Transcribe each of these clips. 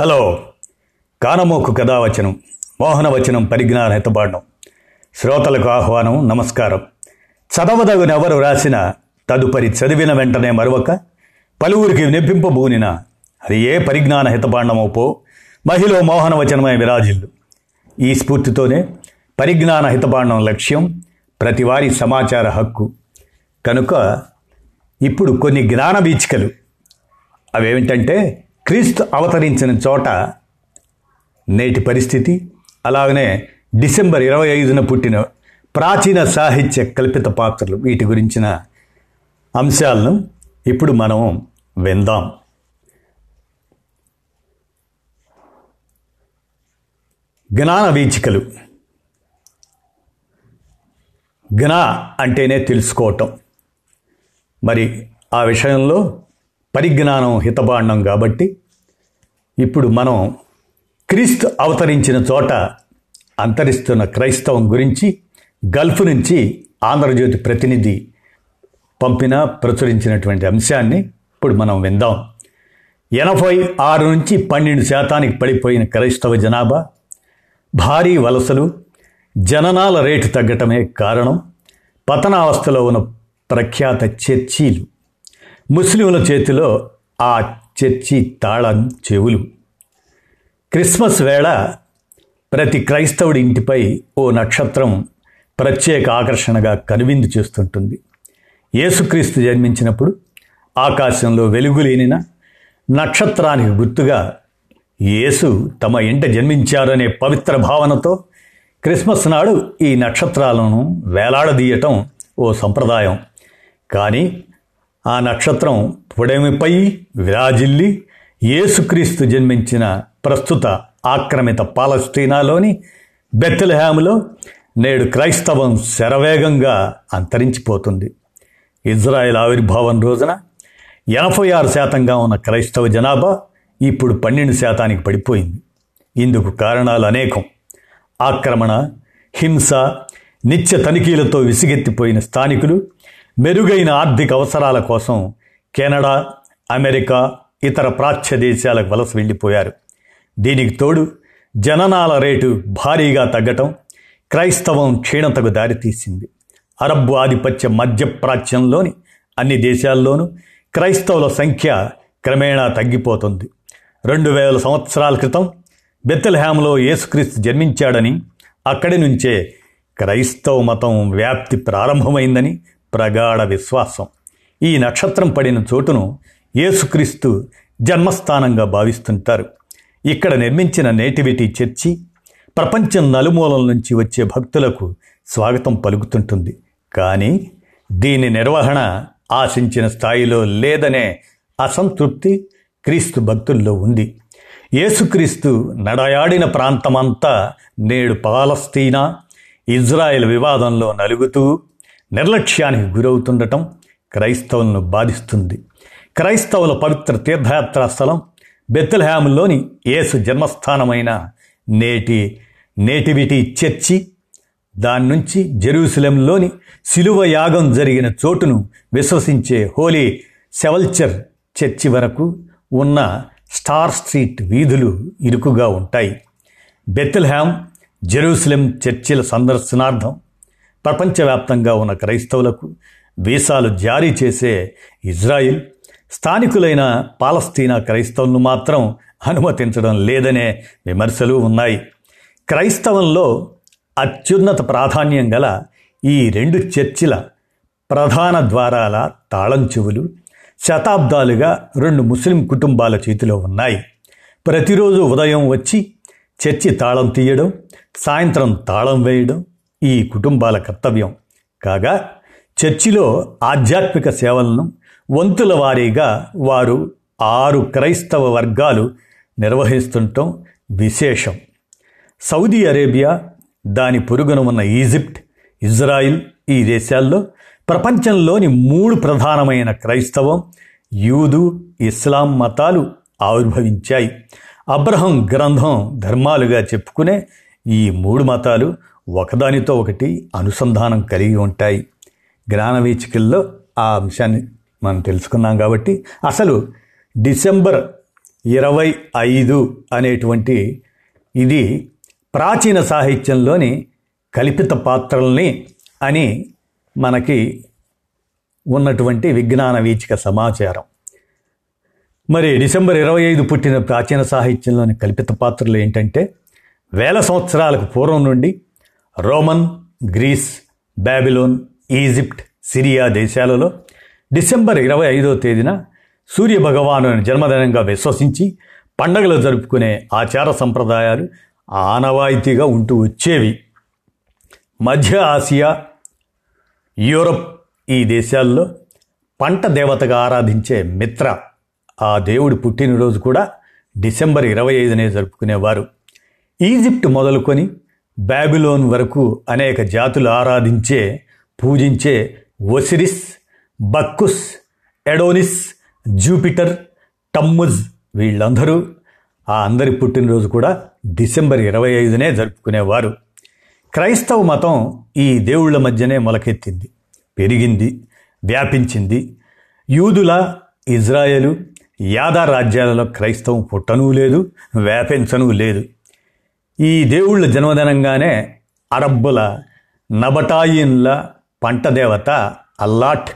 Hello. కానమోకు కథావచనం మోహనవచనం పరిజ్ఞాన హితబాండం శ్రోతలకు ఆహ్వానం నమస్కారం. చదవదగునెవరు రాసిన తదుపరి చదివిన వెంటనే మరొక పలువురికి వినిపింపబూనిన అది ఏ పరిజ్ఞాన హితబాండమో పో మహిళ మోహనవచనమై విరాజిల్లు. ఈ స్ఫూర్తితోనే పరిజ్ఞాన హితబాండం లక్ష్యం ప్రతివారి సమాచార హక్కు. కనుక ఇప్పుడు కొన్ని జ్ఞాన బీచికలు అవేమిటంటే క్రీస్తు అవతరించిన చోట నేటి పరిస్థితి అలాగనే డిసెంబర్ ఇరవై ఐదున పుట్టిన ప్రాచీన సాహిత్య కల్పిత పాత్రలు వీటి గురించిన అంశాలను ఇప్పుడు మనం విందాం. జ్ఞాన వీచికలు. జ్ఞా అంటేనే తెలుసుకోవటం. మరి ఆ విషయంలో పరిజ్ఞానం హితబాండం కాబట్టి ఇప్పుడు మనం క్రీస్తు అవతరించిన చోట అంతరిస్తున్న క్రైస్తవం గురించి గల్ఫ్ నుంచి ఆంధ్రజ్యోతి ప్రతినిధి పంపిన ప్రచురించినటువంటి అంశాన్ని ఇప్పుడు మనం విందాం. ఎనభై ఆరు నుంచి పన్నెండు శాతానికి పడిపోయిన క్రైస్తవ జనాభా భారీ వలసలు జననాల రేటు తగ్గటమే కారణం పతనావస్థలో ఉన్న ప్రఖ్యాత చర్చీలు. ముస్లింల చేతిలో ఆ చర్చి తాళం చెవులు. క్రిస్మస్ వేళ ప్రతి క్రైస్తవుడి ఇంటిపై ఓ నక్షత్రం ప్రత్యేక ఆకర్షణగా కనువిందు చేస్తుంటుంది. యేసుక్రీస్తు జన్మించినప్పుడు ఆకాశంలో వెలుగులేనిన నక్షత్రానికి గుర్తుగా యేసు తమ ఇంట జన్మించారనే పవిత్ర భావనతో క్రిస్మస్ నాడు ఈ నక్షత్రాలను వేలాడదీయటం ఓ సంప్రదాయం. కానీ ఆ నక్షత్రం పుడమిపై విరాజిల్లి యేసుక్రీస్తు జన్మించిన ప్రస్తుత ఆక్రమిత పాలస్తీనాలోని బెత్తలహాములో నేడు క్రైస్తవం శరవేగంగా అంతరించిపోతుంది. ఇజ్రాయెల్ ఆవిర్భావం రోజున ఎనభై ఆరు శాతంగా ఉన్న క్రైస్తవ జనాభా ఇప్పుడు పన్నెండు శాతానికి పడిపోయింది. ఇందుకు కారణాలు అనేకం. ఆక్రమణ హింస నిత్య తనిఖీలతో విసిగెత్తిపోయిన స్థానికులు మెరుగైన ఆర్థిక అవసరాల కోసం కెనడా అమెరికా ఇతర ప్రాచ్య దేశాలకు వలస వెళ్ళిపోయారు. దీనికి తోడు జననాల రేటు భారీగా తగ్గటం క్రైస్తవం క్షీణతకు దారితీసింది. అరబ్బు ఆధిపత్య మధ్యప్రాచ్యంలోని అన్ని దేశాల్లోనూ క్రైస్తవుల సంఖ్య క్రమేణా తగ్గిపోతుంది. రెండు వేల సంవత్సరాల క్రితం బెత్తల్హ్యామ్లో యేసుక్రీస్తు జన్మించాడని అక్కడి నుంచే క్రైస్తవ మతం వ్యాప్తి ప్రారంభమైందని ప్రగాఢ విశ్వాసం. ఈ నక్షత్రం పడిన చోటును యేసుక్రీస్తు జన్మస్థానంగా భావిస్తుంటారు. ఇక్కడ నిర్మించిన నేటివిటీ చర్చి ప్రపంచం నలుమూలల నుంచి వచ్చే భక్తులకు స్వాగతం పలుకుతుంటుంది. కానీ దీని నిర్వహణ ఆశించిన స్థాయిలో లేదనే అసంతృప్తి క్రీస్తు భక్తుల్లో ఉంది. యేసుక్రీస్తు నడయాడిన ప్రాంతమంతా నేడు పాలస్తీనా ఇజ్రాయెల్ వివాదంలో నలుగుతూ నిర్లక్ష్యానికి గురవుతుండటం క్రైస్తవులను బాధిస్తుంది. క్రైస్తవుల పవిత్ర తీర్థయాత్రా స్థలం బెత్తల్హామ్లోని యేసు జన్మస్థానమైన నేటి నేటివిటీ చర్చి. దాని నుంచి జెరూసలంలోని శిలువ యాగం జరిగిన చోటును విశ్వసించే హోలీ సెవల్చర్ చర్చి వరకు ఉన్న స్టార్ స్ట్రీట్ వీధులు ఇరుకుగా ఉంటాయి. బెత్తల్హామ్ జెరూసలం చర్చిల సందర్శనార్థం ప్రపంచవ్యాప్తంగా ఉన్న క్రైస్తవులకు వీసాలు జారీ చేసే ఇజ్రాయిల్ స్థానికులైన పాలస్తీనా క్రైస్తవులను మాత్రం అనుమతించడం లేదనే విమర్శలు ఉన్నాయి. క్రైస్తవంలో అత్యున్నత ప్రాధాన్యం గల ఈ రెండు చర్చిల ప్రధాన ద్వారాల తాళం చెవులు శతాబ్దాలుగా రెండు ముస్లిం కుటుంబాల చేతిలో ఉన్నాయి. ప్రతిరోజు ఉదయం వచ్చి చర్చి తాళం తీయడం సాయంత్రం తాళం వేయడం ఈ కుటుంబాల కర్తవ్యం. కాగా చర్చిలో ఆధ్యాత్మిక సేవలను వంతుల వారీగా వారు ఆరు క్రైస్తవ వర్గాలు నిర్వహిస్తుండటం విశేషం. సౌదీ అరేబియా దాని పొరుగున ఉన్న ఈజిప్ట్ ఇజ్రాయిల్ ఈ దేశాల్లో ప్రపంచంలోని మూడు ప్రధానమైన క్రైస్తవం యూదు ఇస్లాం మతాలు ఆవిర్భవించాయి. అబ్రహం గ్రంథం ధర్మాలుగా చెప్పుకునే ఈ మూడు మతాలు ఒకదానితో ఒకటి అనుసంధానం కలిగి ఉంటాయి. జ్ఞానవీచికల్లో ఆ అంశాన్ని మనం తెలుసుకున్నాం కాబట్టి అసలు డిసెంబర్ ఇరవై ఐదు అనేటువంటి ఇది ప్రాచీన సాహిత్యంలోని కల్పిత పాత్రల్ని అని మనకి ఉన్నటువంటి విజ్ఞాన వీచిక సమాచారం. మరి డిసెంబర్ ఇరవై ఐదు పుట్టిన ప్రాచీన సాహిత్యంలోని కల్పిత పాత్రలు ఏంటంటే వేల సంవత్సరాలకు పూర్వం నుండి Roman Greece Babylon Egypt Syria దేశాలలో డిసెంబర్ ఇరవై ఐదో తేదీన సూర్యభగవాను జన్మదినంగా విశ్వసించి పండగలు జరుపుకునే ఆచార సంప్రదాయాలు ఆనవాయితీగా ఉంటూ వచ్చేవి. మధ్య ఆసియా యూరప్ ఈ దేశాల్లో పంట దేవతగా ఆరాధించే మిత్ర. ఆ దేవుడి పుట్టినరోజు కూడా డిసెంబర్ ఇరవై ఐదునే జరుపుకునేవారు. ఈజిప్ట్ మొదలుకొని బ్యాబిలోన్ వరకు అనేక జాతులు ఆరాధించే పూజించే ఒసిరిస్ బక్కుస్ ఎడోనిస్ జూపిటర్ టమ్ముజ్ వీళ్ళందరూ ఆ అందరి పుట్టినరోజు కూడా డిసెంబర్ ఇరవై ఐదునే జరుపుకునేవారు. క్రైస్తవ మతం ఈ దేవుళ్ళ మధ్యనే మొలకెత్తింది పెరిగింది వ్యాపించింది. యూదుల ఇజ్రాయెలు యాదా రాజ్యాలలో క్రైస్తవం పుట్టనూ లేదు వ్యాపించనూ లేదు. ఈ దేవుళ్ళ జన్మదినంగానే అరబ్బుల నబటాయిన్ల పంట దేవత అల్లాట్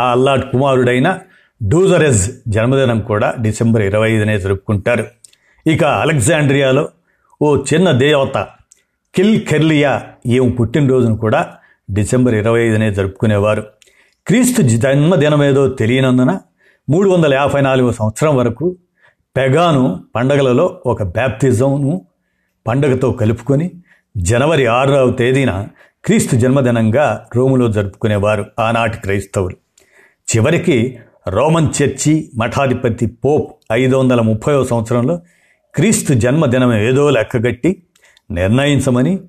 ఆ అల్లాట్ కుమారుడైన డూజరెజ్ జన్మదినం కూడా డిసెంబర్ ఇరవై ఐదునే జరుపుకుంటారు. ఇక అలెగ్జాండ్రియాలో ఓ చిన్న దేవత కిల్ కెర్లియా ఈమె పుట్టినరోజును కూడా డిసెంబర్ ఇరవై ఐదునే జరుపుకునేవారు. క్రీస్తు జన్మదినమేదో తెలియనందున మూడు వందల యాభై నాలుగు సంవత్సరం వరకు పెగాను పండగలలో ఒక బ్యాప్తిజంను పండగతో కలుపుకొని జనవరి ఆరవ తేదీన క్రీస్తు జన్మదినంగా రోములో జరుపుకునేవారు ఆనాటి క్రైస్తవులు. చివరికి రోమన్ చర్చి మఠాధిపతి పోప్ ఐదు వందల ముప్పై సంవత్సరంలో క్రీస్తు జన్మదినం ఏదో లెక్కగట్టి నిర్ణయించమని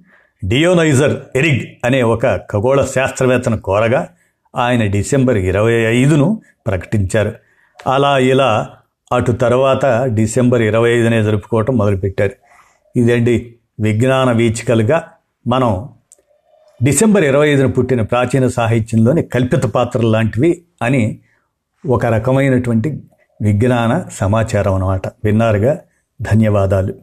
డియోనైజర్ ఎరిగ్ అనే ఒక ఖగోళ శాస్త్రవేత్తను కోరగా ఆయన డిసెంబర్ ఇరవై ఐదును ప్రకటించారు. అలా ఇలా అటు తర్వాత డిసెంబర్ ఇరవై ఐదునే జరుపుకోవటం మొదలుపెట్టారు. ఇదండి విజ్ఞాన వీచికలుగా మనం డిసెంబర్ ఇరవై ఐదున పుట్టిన ప్రాచీన సాహిత్యంలోని కల్పిత పాత్రలు లాంటివి అని ఒక రకమైనటువంటి విజ్ఞాన సమాచారం అన్నమాట. విన్నారుగా? ధన్యవాదాలు.